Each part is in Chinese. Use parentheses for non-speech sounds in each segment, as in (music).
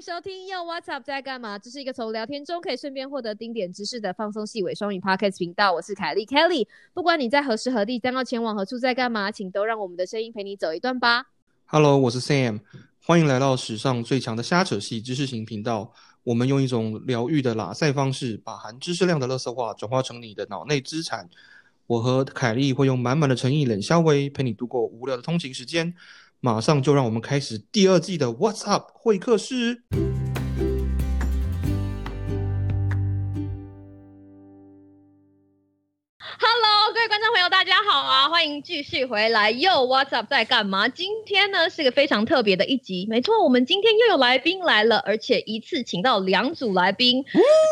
收听又 What's Up 在干嘛？这是一个从聊天中可以顺便获得丁点知识的放松细尾双语 Podcast 频道。我是凯莉 Kelly。不管你在何时何地将要前往何处在干嘛，请都让我们的声音陪你走一段吧。Hello，我是 Sam，欢迎来到史上最强的瞎扯系知识型频道。我们用一种疗愈的拉塞方式，把含知识量的垃圾话转化成你的脑内资产。我和凯莉会用满满的诚意、冷笑微陪你度过无聊的通勤时间。马上就让我们开始第二季的 What's Up 会客室。啊！欢迎继续回来。又 What's Up 在干嘛？今天呢是个非常特别的一集。没错，我们今天又有来宾来了，而且一次请到两组来宾。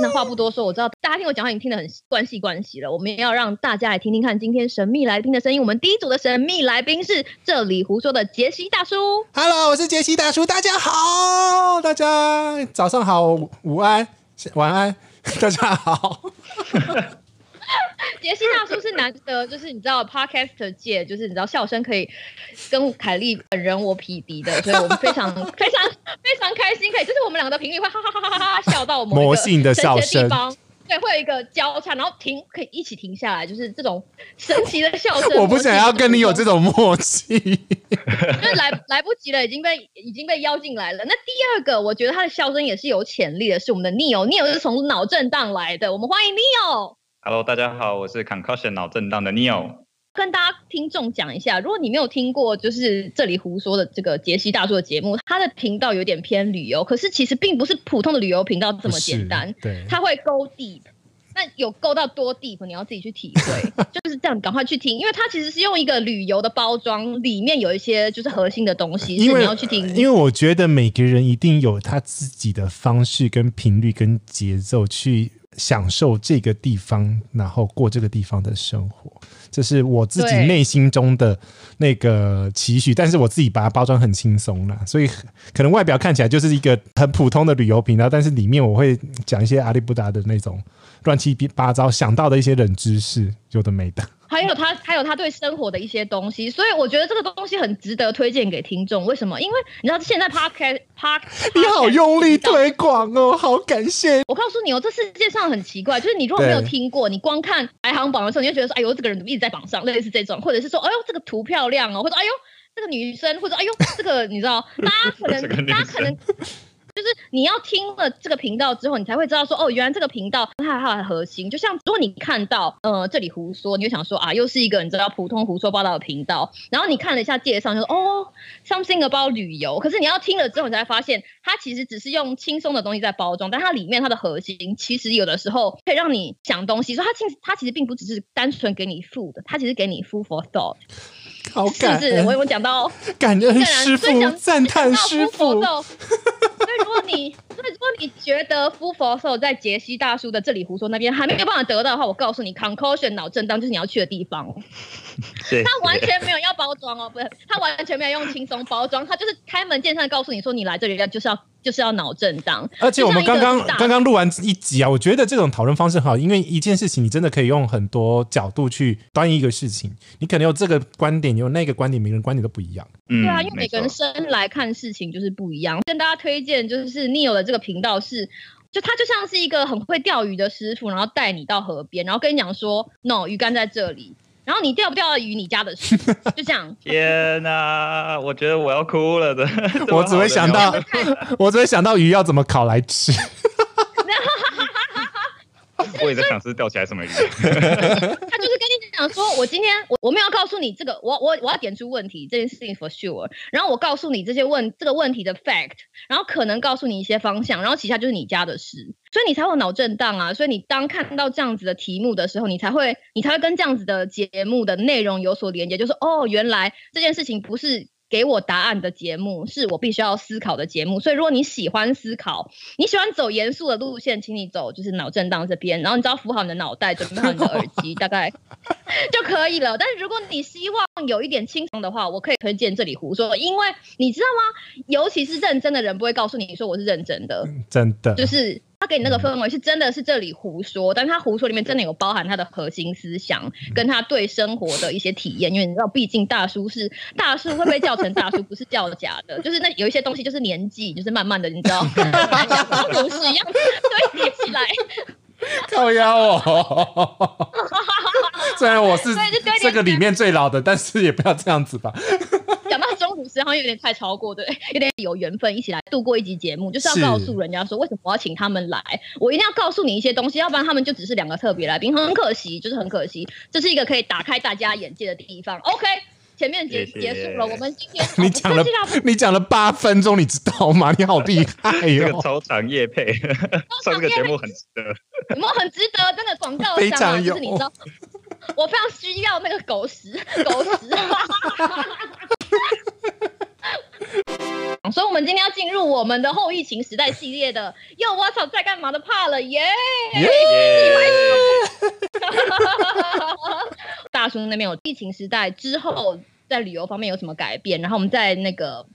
那话不多说，我知道大家听我讲话已经听得很关系关系了。我们也要让大家来听听看今天神秘来宾的声音。我们第一组的神秘来宾是这里胡说的杰西大叔。Hello，我是杰西大叔，大家好，大家早上好，午安，晚安，大家好。(laughs) 杰西大叔是难得，就是你知道 podcast 界，就是你知道笑声可以跟凯莉本人我匹敌的，所以我们非常 (laughs) 非常非常开心，可以就是我们两个的频率会哈哈哈哈哈哈笑到我们魔性的笑声地方。对，会有一个交叉，然后停，可以一起停下来，就是这种神奇的笑声。我不想要跟你有这种默契。(laughs) 就是来来不及了，已经被已经被邀进来了。那第二个，我觉得他的笑声也是有潜力的，是我们的 Neo，Neo 是从脑震荡来的，我们欢迎 Neo。Hello，大家好，我是 Concussion 脑震荡的 Neo。跟大家听众讲一下，如果你没有听过，就是这里胡说的这个杰西大叔的节目，他的频道有点偏旅游，可是其实并不是普通的旅游频道这么简单，对，他会 go deep。那有够到多 deep，你要自己去体会，就是这样，赶快去听，因为它其实是用一个旅游的包装，里面有一些就是核心的东西，因为是你要去听。因为我觉得每个人一定有他自己的方式、跟频率、跟节奏去享受这个地方，然后过这个地方的生活，这是我自己内心中的那个期许。但是我自己把它包装很轻松啦，所以可能外表看起来就是一个很普通的旅游频道，但是里面我会讲一些阿里不达的那种乱七八糟想到的一些冷知识，有的没的。还有他，还有他对生活的一些东西，所以我觉得这个东西很值得推荐给听众。为什么？因为你知道现在 podcast park，你好用力推广哦，好感谢。我告诉你哦，这世界上很奇怪，就是你如果没有对听过，你光看排行榜的时候，你就觉得说，哎呦，这个人怎么一直在榜上，类似这种，或者是说，哎呦，这个图漂亮哦，或者哎呦，这个女生，或者哎呦，这个你知道，大家可能 (laughs) 大家可能。就是你要听了这个频道之后，你才会知道说，哦，原来这个频道它它的核心，就像如果你看到，呃，这里胡说，你就想说啊，又是一个你知道普通胡说八道的频道，然后你看了一下介绍，就说哦，something about 旅游，可是你要听了之后，你才发现它其实只是用轻松的东西在包装，但它里面它的核心其实有的时候可以让你想东西，说它其实它其实并不只是单纯给你 food，它其实给你 food for thought，好是不是？我有没有讲到？感恩师傅，最想赞叹师傅。所以如果你，所以如果你觉得夫佛寿在杰西大叔的这里胡说那边还没有办法得到的话，我告诉你，concussion 脑震荡就是你要去的地方。他完全没有要包装哦，不是，他完全没有用轻松包装，他就是开门见山地告诉你说，你来这里要就是要就是要脑震荡。而且我们刚刚刚刚录完一集啊，我觉得这种讨论方式很好，因为一件事情你真的可以用很多角度去端一个事情，你可能有这个观点，有那个观点，每个人观点都不一样。嗯对啊，因为每个人生来看事情就是不一样。跟大家推荐就是 Neo 的这个频道是，就他就像是一个很会钓鱼的师傅，然后带你到河边，然后跟你讲说，no，鱼竿在这里，然后你钓不钓到鱼你家的事，(laughs) 就这样。天哪、我觉得我要哭了的。这 (laughs) 我只会想到我只会想到鱼要怎么烤来吃。(laughs) 我也在想是钓起来什么鱼。他就想说，我今天我我没有告诉你这个，我我我要点出问题这件事情 for sure，然后我告诉你这些问这个问题的 fact，然后可能告诉你一些方向，然后其他就是你家的事，所以你才会脑震荡啊。所以你当看到这样子的题目的时候，你才会你才会跟这样子的节目的内容有所连接，就是哦，原来这件事情不是。给我答案的节目是我必须要思考的节目，所以如果你喜欢思考，你喜欢走严肃的路线，请你走就是脑震荡这边，然后你只要扶好你的脑袋，准备好你的耳机，大概 (laughs) (laughs) 就可以了。但是如果你希望有一点轻松的话，我可以推荐这里胡说，因为你知道吗？尤其是认真的人不会告诉你说我是认真的，真的，就是他给你那个氛围是真的是这里胡说，但是他胡说里面真的有包含他的核心思想，跟他对生活的一些体验。因为你知道，毕竟大叔是大叔会被叫成大叔，不是叫假的，就是那有一些东西就是年纪，就是慢慢的，你知道，(laughs) 像古史一样堆叠起来。(laughs) 靠腰哦，(laughs) 虽然我是这个里面最老的，但是也不要这样子吧。讲到中古时好像有点太超过，对，有点有缘分一起来度过一集节目，就是要告诉人家说为什么我要请他们来，我一定要告诉你一些东西，要不然他们就只是两个特别来宾，很可惜，就是很可惜，这是一个可以打开大家眼界的地方。OK，前面结结束了，我们今天 (laughs) 你讲了你讲了八分钟，你知道吗？你好厉害哟、(laughs) 这个超长夜配，上这个节目很值得。有没有很值得？真的广告非常有就是你知道，我非常需要那个狗屎，狗屎。(laughs) (laughs) 所以，我们今天要进入我们的后疫情时代系列的 (laughs) “又，我操，在干嘛的怕了耶”耶 (laughs) 大叔那边有疫情时代之后，在旅游方面有什么改变？然后我们在那个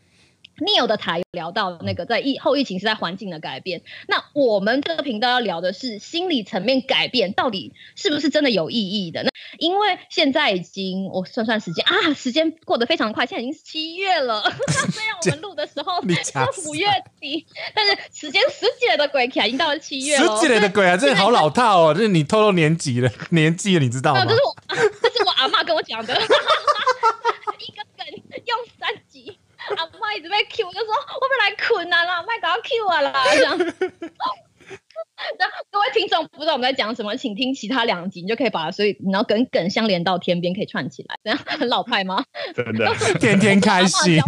Neil 的台有聊到那个在疫后疫情时代环境的改变。那我们这个频道要聊的是心理层面改变到底是不是真的有意义的？那因为现在已经我算算时间啊，时间过得非常快，现在已经是七月了。(laughs) 虽然我们录的时候 (laughs) 是五月底，但是时间十几年的鬼卡已经到了七月十了。几年的鬼啊，真的好老套哦！就是你透露年纪了，年纪了，你知道吗，这？是我，这是我 (laughs) 阿妈跟我讲的，一个梗用三集，阿妈一直被 Q，我就说我本来困啊啦，麦搞 Q 我啦，(laughs) 这样。(laughs) 那各位听众不知道我们在讲什么，请听其他两集，你就可以把所以然后跟梗相连到天边，可以串起来，这样很老派吗？真的，(laughs) 天天开心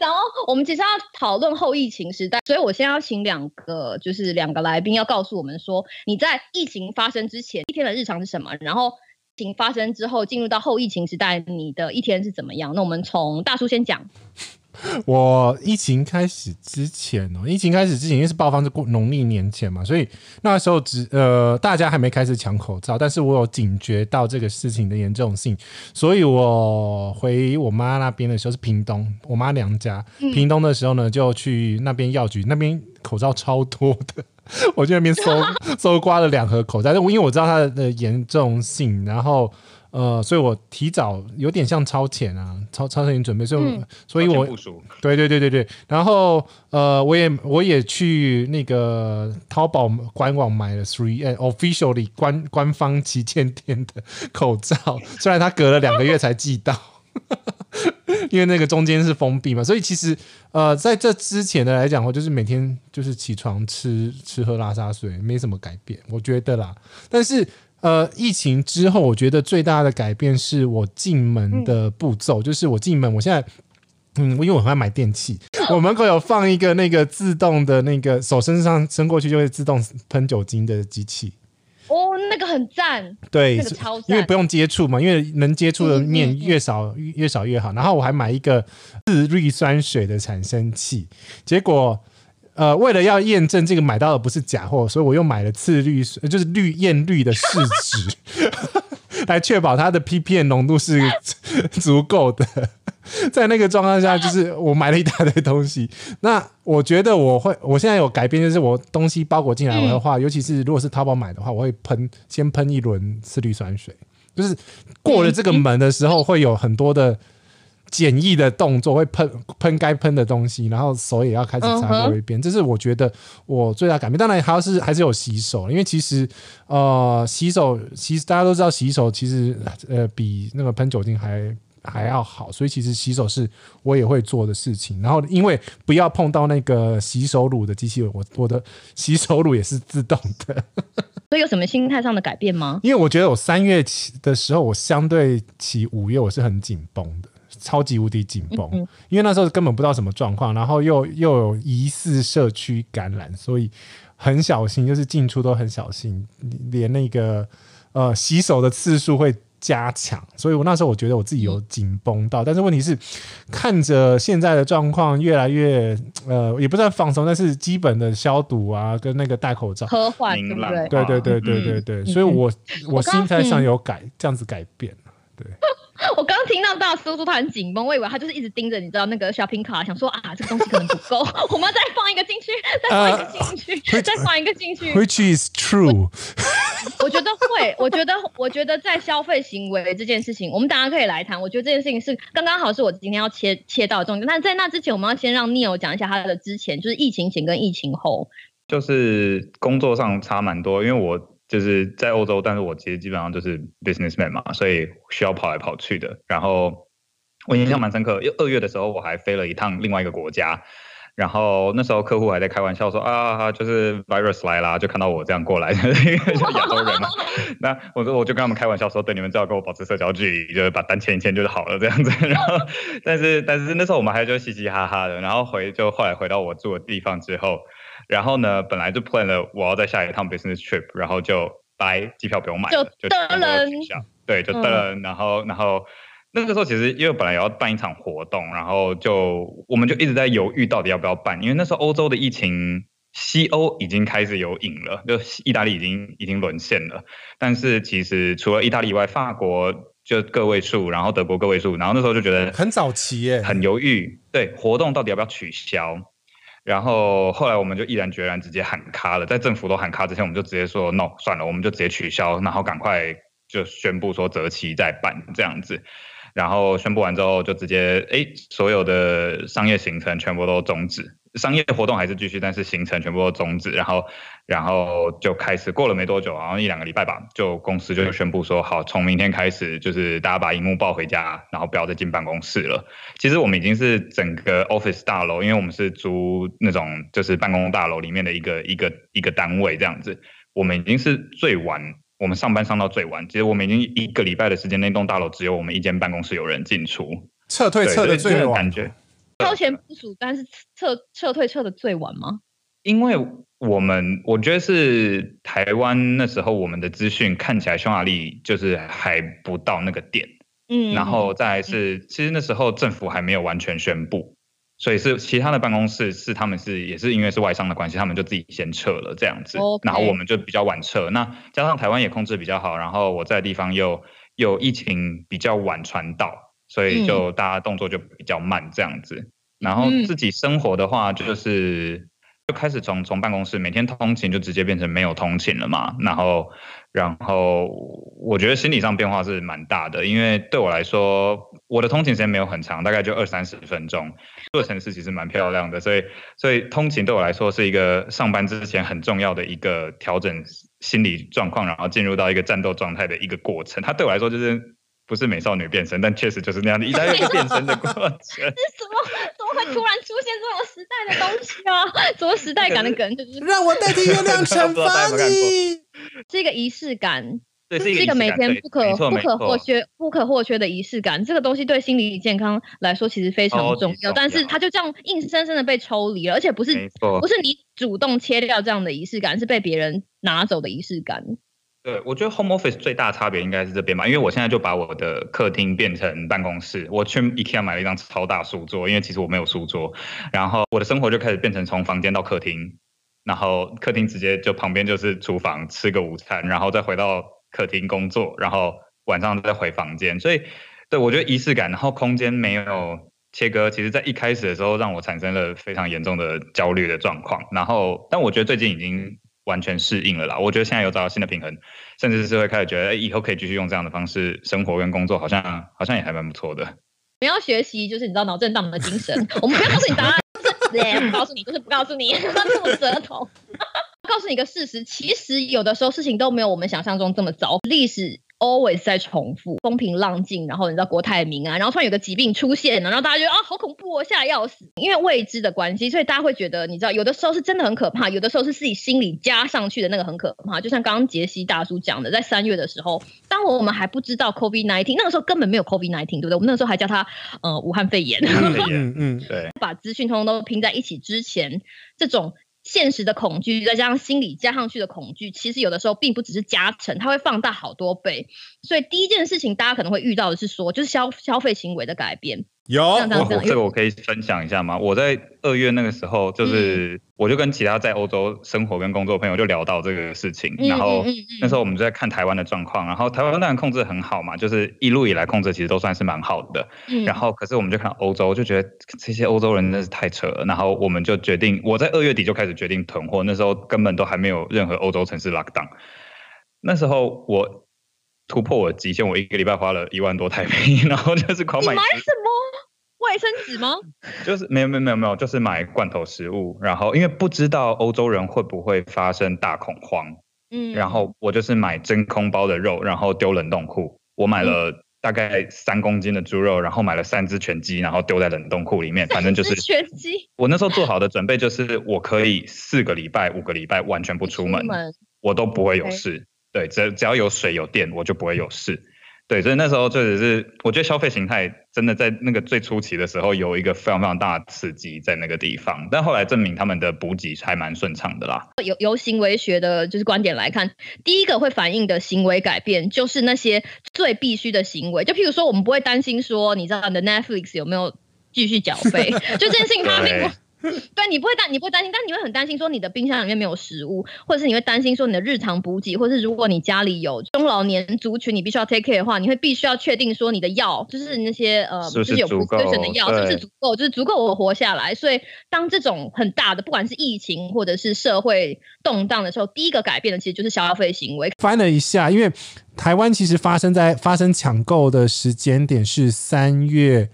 然后我们其实要讨论后疫情时代，所以我现在要请两个，就是两个来宾要告诉我们说，你在疫情发生之前一天的日常是什么，然后疫情发生之后进入到后疫情时代，你的一天是怎么样？那我们从大叔先讲。(laughs) 我疫情开始之前哦，疫情开始之前因为是爆发是过农历年前嘛，所以那时候只呃大家还没开始抢口罩，但是我有警觉到这个事情的严重性，所以我回我妈那边的时候是屏东，我妈娘家屏东的时候呢，就去那边药局，那边口罩超多的。(laughs) 我去那边搜 (laughs) 搜刮了两盒口罩，但我因为我知道它的严重性，然后呃，所以我提早有点像超前啊，超超前准备，所以所以我对对对对对，然后呃，我也我也去那个淘宝官网买了 three N officially 官官方旗舰店的口罩，虽然它隔了两个月才寄到。(laughs) 因为那个中间是封闭嘛，所以其实呃，在这之前的来讲，我就是每天就是起床吃吃喝拉撒睡，没什么改变，我觉得啦。但是呃，疫情之后，我觉得最大的改变是我进门的步骤，(laughs) 就是我进门，我现在。嗯，因为我很爱买电器，我门口有放一个那个自动的那个手伸上伸过去就会自动喷酒精的机器，哦，那个很赞，对，那个超赞。因为不用接触嘛，因为能接触的面嗯越少、越越少越好。然后我还买一个次氯酸水的产生器，结果呃，为了要验证这个买到的不是假货，所以我又买了次氯水，就是氯验氯的试纸，来确保它的 ppm 浓度是 (laughs) 足够的。在那个状况下，就是我买了一大堆东西。那我觉得我会，我现在有改变，就是我东西包裹进来的话，尤其是如果是淘宝买的话，我会喷先喷一轮次氯酸水，就是过了这个门的时候，会有很多的简易的动作，会喷喷该喷的东西，然后手也要开始擦过一遍。这是我觉得我最大改变。当然还要是还是有洗手，因为其实呃洗手其实大家都知道洗手其实呃比那个喷酒精还。还要好，所以其实洗手是我也会做的事情。然后因为不要碰到那个洗手乳的机器，我我的洗手乳也是自动的。(laughs) 所以有什么心态上的改变吗？因为我觉得我三月起的时候，我相对起五月我是很紧绷的，超级无敌紧绷。嗯因为那时候根本不知道什么状况，然后又又有疑似社区感染，所以很小心，就是进出都很小心，连那个呃洗手的次数会。加强，所以我那时候我觉得我自己有紧绷到，但是问题是，看着现在的状况越来越呃，也不算放松，但是基本的消毒啊，跟那个戴口罩，科幻对不对？对对对对对对，所以我我心态上有改这样子改变了，对，(laughs) 我刚听到大叔说他很紧绷，我以为他就是一直盯着你知道那个 shopping 卡，想说啊这个东西可能不够，(laughs) 我们要再放一个进去，再放一个进去，再放一个进去。Which is true？我觉得会，(laughs) 我觉得我觉得在消费行为这件事情，我们大家可以来谈。我觉得这件事情是刚刚好是我今天要切切到的重点。但在那之前，我们要先让 Neil 讲一下他的之前，就是疫情前跟疫情后。就是工作上差蛮多，因为我就是在欧洲，但是我其实基本上就是 businessman 嘛，所以需要跑来跑去的。然后我印象蛮深刻，因为二月的时候我还飞了一趟另外一个国家，然后那时候客户还在开玩笑说啊，就是 virus 来啦，就看到我这样过来，(laughs) 因为亚洲人嘛。那我说我就跟他们开玩笑说，对，你们最好跟我保持社交距离，就是把单签一签就是好了这样子。然后，但是但是那时候我们还就嘻嘻哈哈的，然后回就后来回到我住的地方之后。然后呢，本来就 plan 了我要在下一趟 business trip，然后就拜机票不用买了，就登了。对，就登了。然后，然后那个时候其实因为本来也要办一场活动，然后就我们就一直在犹豫到底要不要办，因为那时候欧洲的疫情，西欧已经开始有影了，(laughs) 就意大利已经已经沦陷了。但是其实除了意大利以外，法国就个位数，然后德国个位数，然后那时候就觉得很早期耶，很犹豫，对活动到底要不要取消。然后后来我们就毅然决然直接喊卡了，在政府都喊卡之前，我们就直接说 no 算了，我们就直接取消，然后赶快就宣布说择期再办这样子。然后宣布完之后，就直接哎，所有的商业行程全部都终止，商业活动还是继续，但是行程全部都终止。然后，然后就开始过了没多久，好像一两个礼拜吧，就公司就宣布说，好，从明天开始，就是大家把荧幕抱回家，然后不要再进办公室了。其实我们已经是整个 office 大楼，因为我们是租那种就是办公大楼里面的一个一个一个单位这样子，我们已经是最晚。我们上班上到最晚，其实我们已经一个礼拜的时间，那栋大楼只有我们一间办公室有人进出，撤退撤的最晚，感觉超前部署，但是撤撤退撤的最晚吗？因为我们我觉得是台湾那时候我们的资讯看起来匈牙利就是还不到那个点，嗯，然后再是其实那时候政府还没有完全宣布。所以是其他的办公室是他们是也是因为是外商的关系，他们就自己先撤了这样子，然后我们就比较晚撤。那加上台湾也控制比较好，然后我在的地方又又疫情比较晚传到，所以就大家动作就比较慢这样子。然后自己生活的话，就是就开始从从办公室每天通勤就直接变成没有通勤了嘛。然后然后我觉得心理上变化是蛮大的，因为对我来说，我的通勤时间没有很长，大概就二三十分钟。这个城市其实蛮漂亮的，所以所以通勤对我来说是一个上班之前很重要的一个调整心理状况，然后进入到一个战斗状态的一个过程。它对我来说就是不是美少女变身，但确实就是那样的 (laughs) 一代一个变身的过程。这是什么？怎么会突然出现这种时代的东西啊？(laughs) 什么时代感的梗？就是让我代替月亮惩罚你，是一个仪式感。对，是一个每天不可不可或缺、不可或缺的仪式感。这个东西对心理健康来说其实非常重要，但是它就这样硬生生的被抽离了，而且不是不是你主动切掉这样的仪式感，是被别人拿走的仪式感。对，我觉得 home office 最大差别应该是这边吧，因为我现在就把我的客厅变成办公室，我去 IKEA 买了一张超大书桌，因为其实我没有书桌，然后我的生活就开始变成从房间到客厅，然后客厅直接就旁边就是厨房，吃个午餐，然后再回到。客厅工作，然后晚上再回房间，所以对我觉得仪式感，然后空间没有切割，其实在一开始的时候让我产生了非常严重的焦虑的状况。然后，但我觉得最近已经完全适应了啦。我觉得现在有找到新的平衡，甚至是会开始觉得，哎，以后可以继续用这样的方式生活跟工作，好像好像也还蛮不错的。你要学习，就是你知道脑震荡的精神。(laughs) 我们不要告诉你答案 (laughs) 就是，不告诉你，就是不告诉你，(laughs) 吐舌头。告诉你一个事实，其实有的时候事情都没有我们想象中这么糟。历史 always 在重复，风平浪静，然后你知道国泰民安，然后突然有个疾病出现了，然后大家觉得啊好恐怖哦，吓得要死。因为未知的关系，所以大家会觉得，你知道有的时候是真的很可怕，有的时候是自己心里加上去的那个很可怕。就像刚刚杰西大叔讲的，在三月的时候，当我们还不知道 COVID nineteen，那个时候根本没有 COVID nineteen，对不对？我们那个时候还叫它呃武汉肺炎。嗯 (laughs) 嗯，对。把资讯通通都拼在一起之前，这种。现实的恐惧，再加上心理加上去的恐惧，其实有的时候并不只是加成，它会放大好多倍。所以第一件事情，大家可能会遇到的是说，就是消消费行为的改变。有，这个我可以分享一下吗？我在二月那个时候，就是我就跟其他在欧洲生活跟工作朋友就聊到这个事情，然后那时候我们就在看台湾的状况，然后台湾当然控制很好嘛，就是一路以来控制其实都算是蛮好的，然后可是我们就看欧洲，就觉得这些欧洲人真的是太扯了，然后我们就决定，我在二月底就开始决定囤货，那时候根本都还没有任何欧洲城市 lock down，那时候我突破我极限，我一个礼拜花了一万多台币，(laughs) 然后就是狂买。买什么？卫生纸吗？就是没有没有没有没有，就是买罐头食物。然后因为不知道欧洲人会不会发生大恐慌，嗯，然后我就是买真空包的肉，然后丢冷冻库。我买了大概三公斤的猪肉，然后买了三只全鸡，然后丢在冷冻库里面。反正就是全鸡。我那时候做好的准备就是我可以四个礼拜、五个礼拜完全不出门，我都不会有事。对，只只要有水有电，我就不会有事。对，所以那时候确实是，我觉得消费形态真的在那个最初期的时候有一个非常非常大的刺激在那个地方，但后来证明他们的补给还蛮顺畅的啦。由由行为学的就是观点来看，第一个会反映的行为改变就是那些最必须的行为，就譬如说我们不会担心说，你知道你的 Netflix 有没有继续缴费，(laughs) 就这件事情发生过。(laughs) 对，你不会担，你不会担心，但你会很担心说你的冰箱里面没有食物，或者是你会担心说你的日常补给，或者是如果你家里有中老年族群，你必须要 take care 的话，你会必须要确定说你的药，就是那些呃，就是有足够的药是不是足够，就是足够我活下来。所以当这种很大的，不管是疫情或者是社会动荡的时候，第一个改变的其实就是消费行为。翻了一下，因为台湾其实发生在发生抢购的时间点是三月。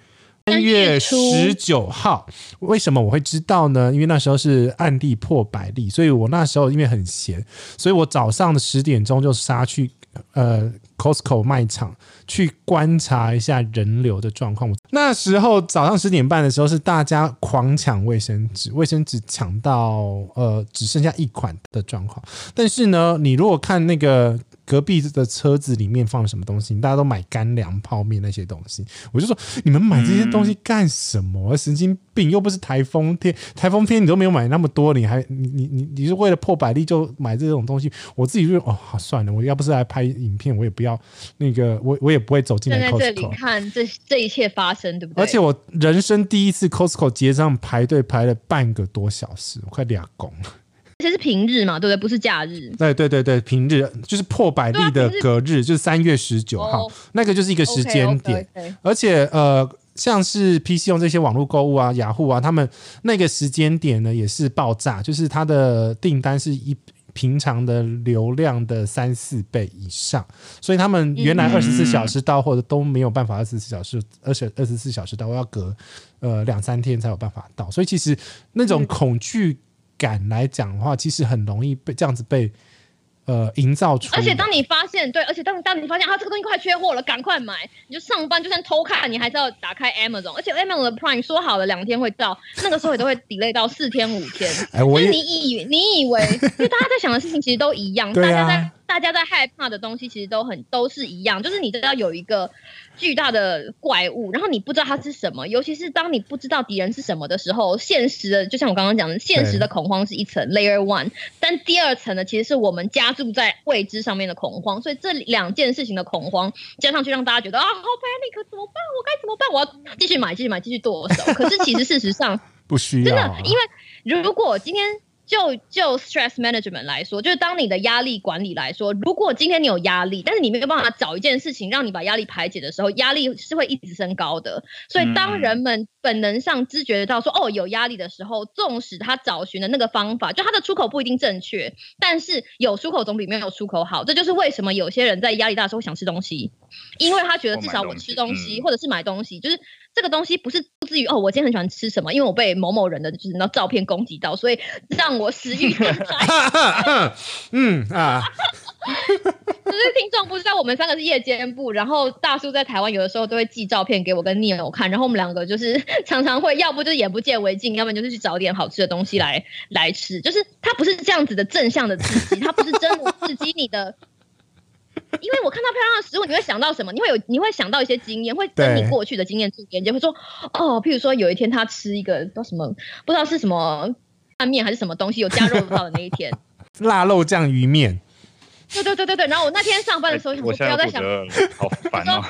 三月十九号，为什么我会知道呢？因为那时候是案例破百例，所以我那时候因为很闲，所以我早上的十点钟就杀去呃 Costco 卖场去观察一下人流的状况。那时候早上十点半的时候是大家狂抢卫生纸，卫生纸抢到呃只剩下一款的状况。但是呢，你如果看那个。隔壁的车子里面放了什么东西？大家都买干粮、泡面那些东西。我就说，你们买这些东西干什么？神经病！又不是台风天，台风天你都没有买那么多，你还你你你你是为了破百利就买这种东西？我自己就哦，算了，我要不是来拍影片，我也不要那个，我我也不会走进来 Costco 这里看这这一切发生，对不对？而且我人生第一次 Costco 结账排队排了半个多小时，我快俩拱了。这是平日嘛，对不对？不是假日。对对对对，平日就是破百例的隔日，就是三月十九号，那个就是一个时间点。而且呃，像是 PC 用这些网络购物啊、雅虎啊，他们那个时间点呢也是爆炸，就是它的订单是一平常的流量的三四倍以上，所以他们原来二十四小时到货的都没有办法二十四小时，而且二十四小时到要隔呃两三天才有办法到，所以其实那种恐惧。感来讲的话，其实很容易被这样子被呃营造出。而且当你发现对，而且当当你发现啊这个东西快缺货了，赶快买，你就上班就算偷看，你还是要打开 Amazon。而且 Amazon 的 Prime 说好了两天会到，那个时候也都会 delay 到四天五天。哎，我你以你以为，因为大家在想的事情其实都一样，大家在大家在害怕的东西其实都很都是一样，就是你知道有一个。巨大的怪物，然后你不知道它是什么，尤其是当你不知道敌人是什么的时候，现实的就像我刚刚讲的，现实的恐慌是一层 layer one，但第二层呢，其实是我们加注在未知上面的恐慌，所以这两件事情的恐慌加上去，让大家觉得啊，好 panic，怎么办？我该怎么办？我要继续买，继续买，继续剁手。可是其实事实上不需要，真的，因为如果今天。就就 stress management 来说，就是当你的压力管理来说，如果今天你有压力，但是你没有办法找一件事情让你把压力排解的时候，压力是会一直升高的。所以当人们本能上知觉到说哦有压力的时候，纵使他找寻的那个方法，就他的出口不一定正确，但是有出口总比没有出口好。这就是为什么有些人在压力大的时候想吃东西，因为他觉得至少我吃东西或者是买东西，就是。这个东西不是出自于哦，我今天很喜欢吃什么，因为我被某某人的就是那照片攻击到，所以让我食欲更 (laughs) 开。(laughs) 嗯啊，(laughs) 只是听众不知道我们三个是夜间部，然后大叔在台湾有的时候都会寄照片给我跟聂友看，然后我们两个就是常常会要不就是眼不见为净，要不然就是去找点好吃的东西来来吃，就是它不是这样子的正向的刺激，它不是真的刺激你的。因为我看到漂亮的食物，你会想到什么？你会有，你会想到一些经验，会跟你过去的经验做连接，会说，哦，譬如说有一天他吃一个叫什么，不知道是什么拌面还是什么东西，有加肉到的那一天，(laughs) 腊肉酱鱼面。对对对对对。然后我那天上班的时候，我不要再想，好烦哦。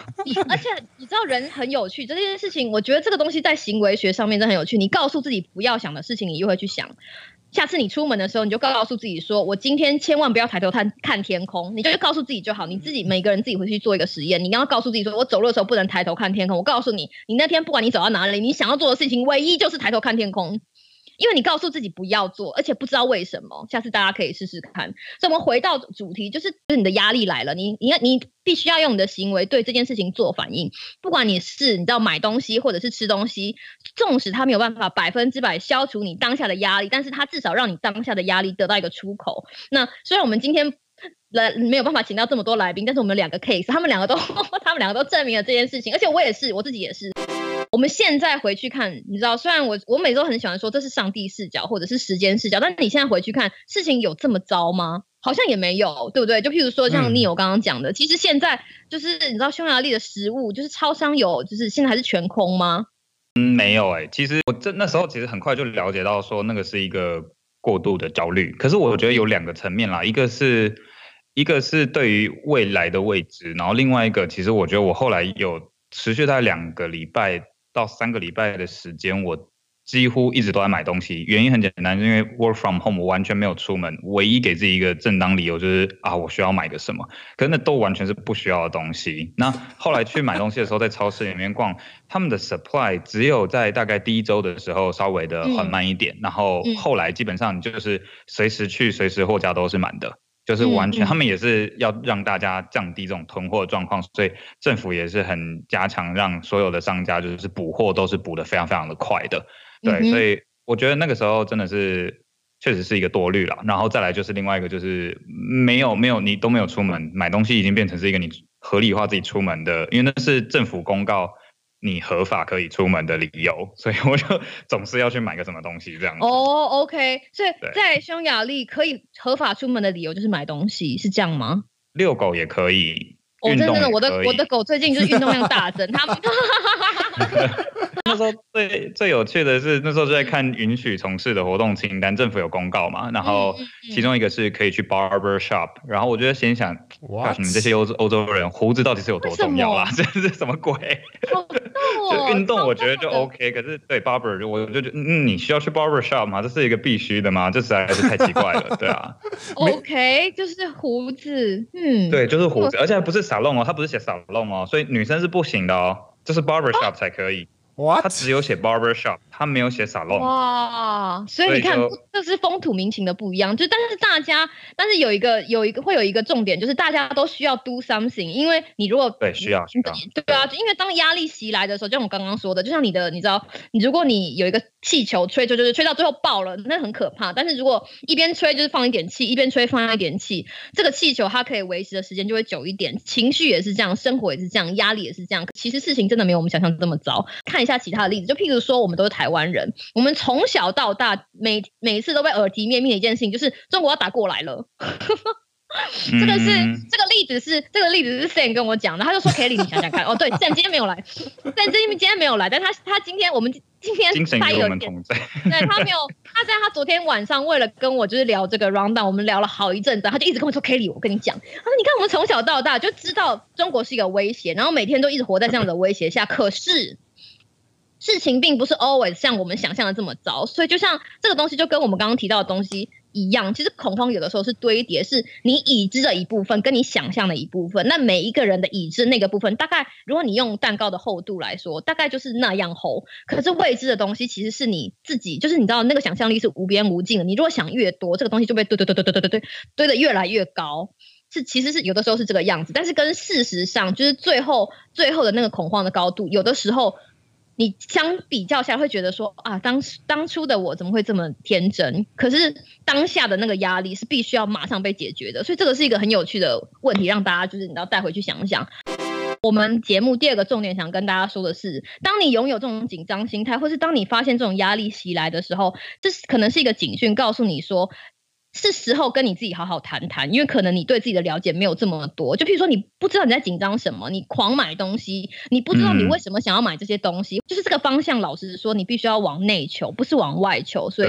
而且你知道人很有趣，这件事情，我觉得这个东西在行为学上面真的很有趣。你告诉自己不要想的事情，你又会去想。下次你出门的时候，你就告诉自己说：“我今天千万不要抬头看看天空。”你就告诉自己就好。你自己每个人自己回去做一个实验。你要告诉自己说：“我走路的时候不能抬头看天空。”我告诉你，你那天不管你走到哪里，你想要做的事情唯一就是抬头看天空。因为你告诉自己不要做，而且不知道为什么，下次大家可以试试看。所以，我们回到主题，就是你的压力来了，你你你必须要用你的行为对这件事情做反应。不管你是你知道买东西或者是吃东西，纵使它没有办法百分之百消除你当下的压力，但是它至少让你当下的压力得到一个出口。那虽然我们今天来没有办法请到这么多来宾，但是我们两个 case，他们两个都 (laughs) 他们两个都证明了这件事情，而且我也是我自己也是。我们现在回去看，你知道，虽然我我每周很喜欢说这是上帝视角或者是时间视角，但是你现在回去看，事情有这么糟吗？好像也没有，对不对？就譬如说像你有刚刚讲的，其实现在就是你知道匈牙利的食物，就是超商有，就是现在还是全空吗？嗯，没有哎，其实我这那时候其实很快就了解到说那个是一个过度的焦虑，可是我觉得有两个层面啦，一个是一个是对于未来的未知，然后另外一个其实我觉得我后来有持续在两个礼拜。到三个礼拜的时间，我几乎一直都在买东西。原因很简单，因为 work from home，我完全没有出门。唯一给自己一个正当理由就是啊，我需要买个什么。可是那都完全是不需要的东西。那后来去买东西的时候，在超市里面逛，他们的 supply 只有在大概第一周的时候稍微的缓慢一点，然后后来基本上就是随时去，随时货架都是满的。就是完全，他们也是要让大家降低这种囤货状况，所以政府也是很加强，让所有的商家就是补货都是补的非常非常的快的。对，所以我觉得那个时候真的是确实是一个多虑了。然后再来就是另外一个就是没有没有你都没有出门买东西，已经变成是一个你合理化自己出门的，因为那是政府公告。你合法可以出门的理由，(laughs) 所以我就总是要去买个什么东西这样子。哦，OK，所以在匈牙利可以合法出门的理由就是买东西，是这样吗？遛狗也可以。哦，真的，我的我的狗最近就是运动量大增，(laughs) 它。(laughs) 那时候最最有趣的是，那时候就在看允许从事的活动清单，政府有公告嘛，然后其中一个是可以去 barber shop，然后我觉得先想，哇，你们这些欧洲欧洲人胡子到底是有多重要啊？这是什么鬼？(laughs) 就运动我觉得就 OK，可是对 barber 我就觉得，嗯，你需要去 barber shop 吗？这是一个必须的吗？这实在是太奇怪了，对啊。(laughs) OK，就是胡子，嗯，对，就是胡子，而且还不是沙龙哦，它不是写沙龙哦，所以女生是不行的哦，这是 barber shop 才可以。哇，他只有写 barber shop，他没有写 salon。哇，所以你看，这是风土民情的不一样。就但是大家，但是有一个有一个会有一个重点，就是大家都需要 do something，因为你如果对需要对啊，因为当压力袭来的时候，就像我刚刚说的，就像你的，你知道，你如果你有一个气球吹吹吹吹吹到最后爆了，那很可怕。但是如果一边吹就是放一点气，一边吹放一点气，这个气球它可以维持的时间就会久一点。情绪也是这样，生活也是这样，压力也是这样。其实事情真的没有我们想象这么糟。看。一下其他的例子，就譬如说，我们都是台湾人，我们从小到大，每每一次都被耳提面命的一件事情，就是中国要打过来了。(laughs) 这个是这个例子是这个例子是 Sam 跟我讲的，他就说 (laughs) Kelly，你想想看，哦，对，Sam 今天没有来，Sam 今天没有来，但他他今天我们今天他有对他没有，他在他昨天晚上为了跟我就是聊这个 round，我们聊了好一阵子，他就一直跟我说 Kelly，我跟你讲，他说你看我们从小到大就知道中国是一个威胁，然后每天都一直活在这样的威胁下，可是。事情并不是 always 像我们想象的这么糟，所以就像这个东西就跟我们刚刚提到的东西一样，其实恐慌有的时候是堆叠，是你已知的一部分跟你想象的一部分。那每一个人的已知那个部分，大概如果你用蛋糕的厚度来说，大概就是那样厚。可是未知的东西其实是你自己，就是你知道那个想象力是无边无尽的。你如果想越多，这个东西就被堆堆堆堆堆堆堆堆堆的越来越高。是其实是有的时候是这个样子，但是跟事实上就是最后最后的那个恐慌的高度，有的时候。你相比较下会觉得说啊，当当初的我怎么会这么天真？可是当下的那个压力是必须要马上被解决的，所以这个是一个很有趣的问题，让大家就是你要带回去想想。我们节目第二个重点想跟大家说的是，当你拥有这种紧张心态，或是当你发现这种压力袭来的时候，这是可能是一个警讯，告诉你说。是时候跟你自己好好谈谈，因为可能你对自己的了解没有这么多。就譬如说，你不知道你在紧张什么，你狂买东西，你不知道你为什么想要买这些东西，就是这个方向。老实说，你必须要往内求，不是往外求。所以，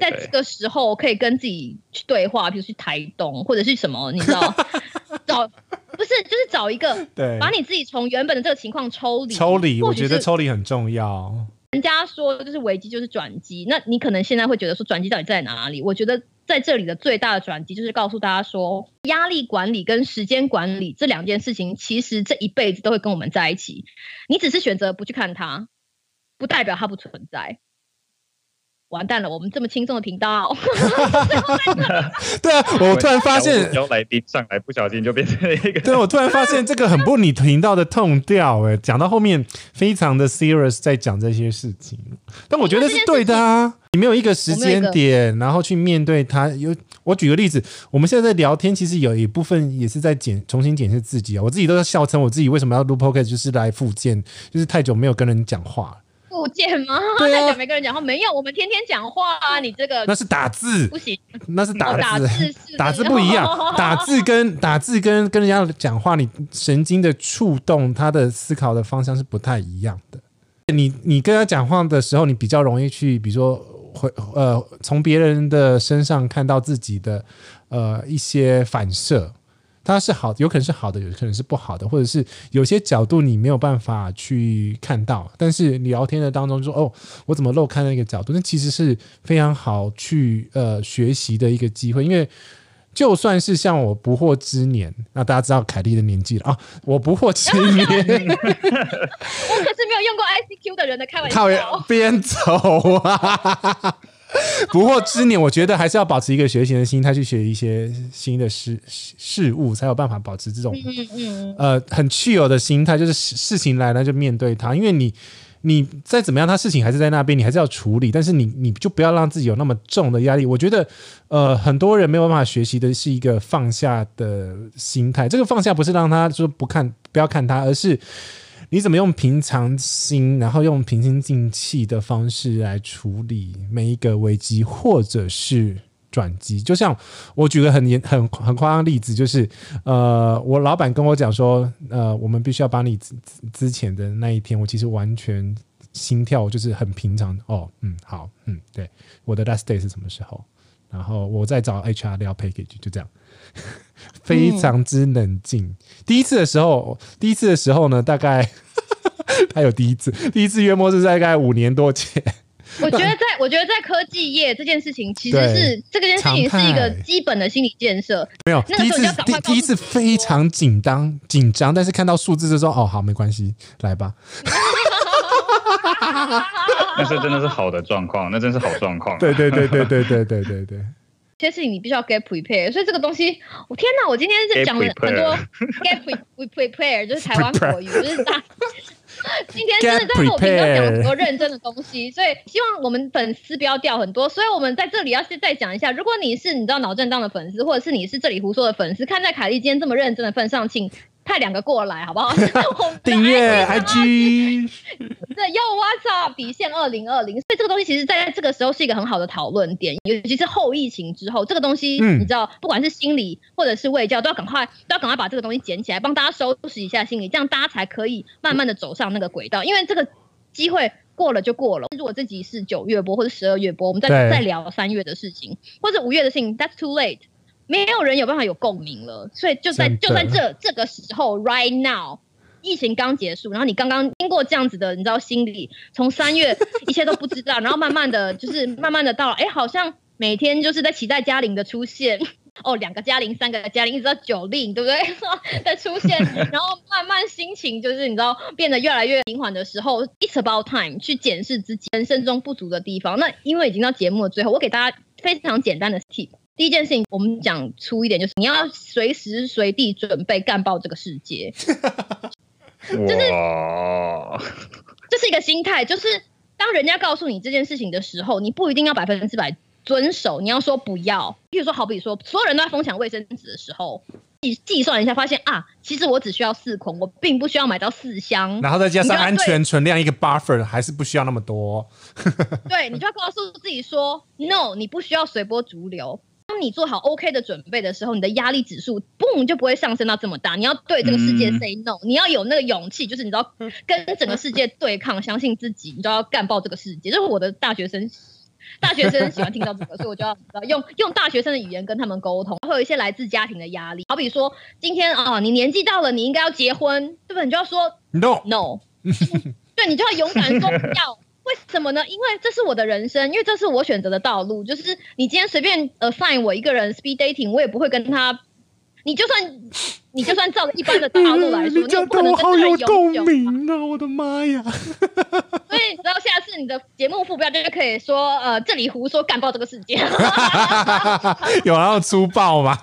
在这个时候可以跟自己去对话，比如去台东或者是什么，你知道，(laughs) 找不是就是找一个，(laughs) 对，把你自己从原本的这个情况抽离。抽离，我觉得抽离很重要。人家说就是危机就是转机，那你可能现在会觉得说转机到底在哪里？我觉得在这里的最大的转机就是告诉大家说，压力管理跟时间管理这两件事情，其实这一辈子都会跟我们在一起。你只是选择不去看它，不代表它不存在。完蛋了，我们这么轻松的频道。(laughs) 对啊，我突然发现邀来宾上来不小心就变成一个。(laughs) 对，我突然发现这个很不你频道的痛调哎，讲到后面非常的 serious 在讲这些事情，但我觉得是对的啊。你没有一个时间点，然后去面对它。有我举个例子，我们现在在聊天，其实有一部分也是在检重新检视自己啊。我自己都在笑称我自己为什么要录 podcast，就是来复健，就是太久没有跟人讲话。不见吗？太久没跟人讲话，没有，我们天天讲话啊！(laughs) 你这个那是打字，不行，那是打字，打字不一样，(laughs) 打字跟打字跟跟人家讲话，你神经的触动，他的思考的方向是不太一样的。你你跟他讲话的时候，你比较容易去，比如说会呃，从别人的身上看到自己的呃一些反射。它是好，有可能是好的，有可能是不好的，或者是有些角度你没有办法去看到。但是聊天的当中说：“哦，我怎么漏看那个角度？”那其实是非常好去呃学习的一个机会。因为就算是像我不惑之年，那大家知道凯莉的年纪了啊，我不惑之年，(laughs) 我可是没有用过 ICQ 的人的开玩笑，(laughs) 边走啊。(laughs) 不惑之年，我觉得还是要保持一个学习的心态，去学一些新的事事物，才有办法保持这种呃很去有的心态。就是事情来了就面对它，因为你你再怎么样，他事情还是在那边，你还是要处理。但是你你就不要让自己有那么重的压力。我觉得呃很多人没有办法学习的是一个放下的心态。这个放下不是让他说不看不要看他，而是。你怎么用平常心，然后用平心静气的方式来处理每一个危机，或者是转机？就像我举个很严、很很夸张的例子，就是呃，我老板跟我讲说，呃，我们必须要把你之之前的那一天，我其实完全心跳就是很平常哦，嗯，好，嗯，对，我的 last day 是什么时候？然后我再找 HR 聊 package，就这样。非常之冷静。第一次的时候，第一次的时候呢，大概 (laughs) 还有第一次，第一次约莫是在大概五年多前。我觉得，在 (laughs) 我觉得在科技业这件事情，其实是这个件事情是一个基本的心理建设。没有，第一次第第一次非常紧张紧张，但是看到数字就说：“哦，好，没关系，来吧。(laughs) ”那是真的是好的状况，那真是好状况。对对对对对对对对对。这些事情你必须要 get prepare，所以这个东西，我天哪！我今天是讲了很多 (laughs) get prepare，就是台湾 (laughs) 国语，就是大。(laughs) 今天真的在我频道讲了很多认真的东西，所以希望我们粉丝不要掉很多。所以我们在这里要是再讲一下，如果你是你知道脑震荡的粉丝，或者是你是这里胡说的粉丝，看在凯莉今天这么认真的份上，请。派两个过来好不好？(laughs) 订阅 IG，这又 What's up？底线二零二零，所以这个东西其实在这个时候是一个很好的讨论点，尤其是后疫情之后，这个东西你知道，不管是心理或者是卫教，都要赶快都要赶快把这个东西捡起来，帮大家收拾一下心理，这样大家才可以慢慢的走上那个轨道。因为这个机会过了就过了。如果这集是九月播或者十二月播，我们再再聊三月的事情，或者五月的事情，That's too late。没有人有办法有共鸣了，所以就在就在这这个时候，right now，疫情刚结束，然后你刚刚经过这样子的，你知道心理从三月 (laughs) 一切都不知道，然后慢慢的就是慢慢的到了，哎，好像每天就是在期待嘉玲的出现，(laughs) 哦，两个嘉玲，三个嘉玲，一直到九令，对不对？(laughs) 的出现，然后慢慢心情就是你知道变得越来越平缓的时候，it's about time 去检视自己人生中不足的地方。那因为已经到节目的最后，我给大家非常简单的 tip。第一件事情，我们讲粗一点，就是你要随时随地准备干爆这个世界。就是这是一个心态，就是当人家告诉你这件事情的时候，你不一定要百分之百遵守，你要说不要。比如说，好比说，所有人都在疯抢卫生纸的时候，计计算一下，发现啊，其实我只需要四捆，我并不需要买到四箱，然后再加上安全存量一个 buffer，还是不需要那么多。(laughs) 对，你就要告诉自己说，no，你不需要随波逐流。你做好 OK 的准备的时候，你的压力指数嘣就不会上升到这么大。你要对这个世界 say no，你要有那个勇气，就是你知道跟整个世界对抗，相信自己，你就要干爆这个世界。就是我的大学生，大学生喜欢听到这个，所以我就要用用大学生的语言跟他们沟通。会有一些来自家庭的压力，好比说今天啊，你年纪到了，你应该要结婚，对不对？你就要说 no no，对你就要勇敢说不要。为什么呢？因为这是我的人生，因为这是我选择的道路。就是你今天随便 assign 我一个人 speed dating，我也不会跟他。你就算 (laughs) 你就算照着一般的道路来说，(laughs) 你讲的我好有共鸣啊！我的妈呀！(laughs) 所以，然后下次你的节目副标就可以说：呃，这里胡说干爆这个世界。有那么粗暴吗？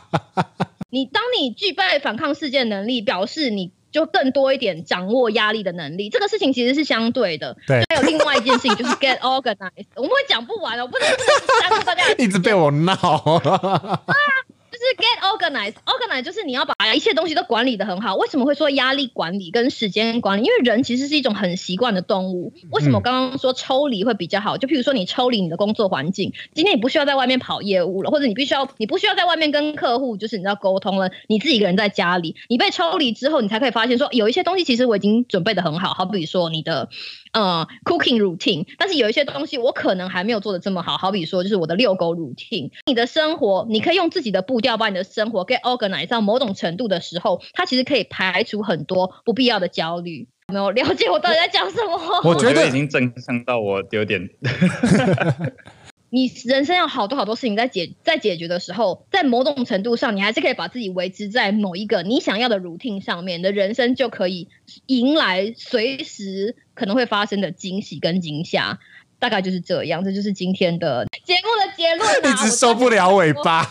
你当你具备反抗世界能力，表示你。就更多一点掌握压力的能力，这个事情其实是相对的。对，还有另外一件事情就是 get organized，我们会讲不完的，我不能不能大家 (laughs) 一直被我闹。就 (laughs) 是 get organized，organized 就是你要把一切东西都管理的很好。为什么会说压力管理跟时间管理？因为人其实是一种很习惯的动物。为什么我刚刚说抽离会比较好？就譬如说你抽离你的工作环境，今天你不需要在外面跑业务了，或者你必须要你不需要在外面跟客户就是你知道沟通了，你自己一个人在家里，你被抽离之后，你才可以发现说有一些东西其实我已经准备的很好，好比说你的。呃，cooking routine，但是有一些东西我可能还没有做的这么好，好比说就是我的遛狗 routine。你的生活，你可以用自己的步调把你的生活 get organize 到某种程度的时候，它其实可以排除很多不必要的焦虑。没有了解我到底在讲什么？(laughs) 我觉得已经震撼到我有点。(laughs) (laughs) 你人生有好多好多事情在解在解决的时候，在某种程度上，你还是可以把自己维持在某一个你想要的 routine 上面，你的人生就可以迎来随时可能会发生的惊喜跟惊吓。大概就是这样，这就是今天的节目的结论。(laughs) 一直收不了尾巴。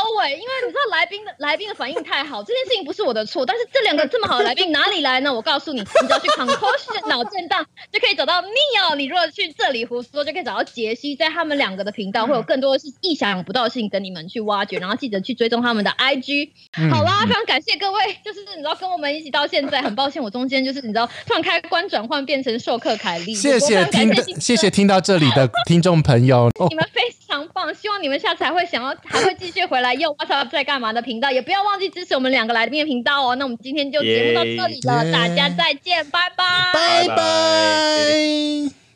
收尾，因为你知道来宾的来宾的反应太好，这件事情不是我的错。但是这两个这么好的来宾哪里来呢？我告诉你，你只要去 concussion 脑震荡就可以找到 Neil。你如果去这里胡说，就可以找到杰西，在他们两个的频道会有更多的是意想不到的事情等你们去挖掘。然后记得去追踪他们的 IG。好啦，非常感谢各位，就是你知道跟我们一起到现在，很抱歉我中间就是你知道突然开关转换变成授课凯莉。谢谢听谢谢听到这里的听众朋友，你们非常棒，希望你们下次还会想要还会继。续回来又 What's up 在干嘛的频道，也不要忘记支持我们两个来宾的频道哦。那我们今天就节目到这里了，大家再见，拜拜，拜拜。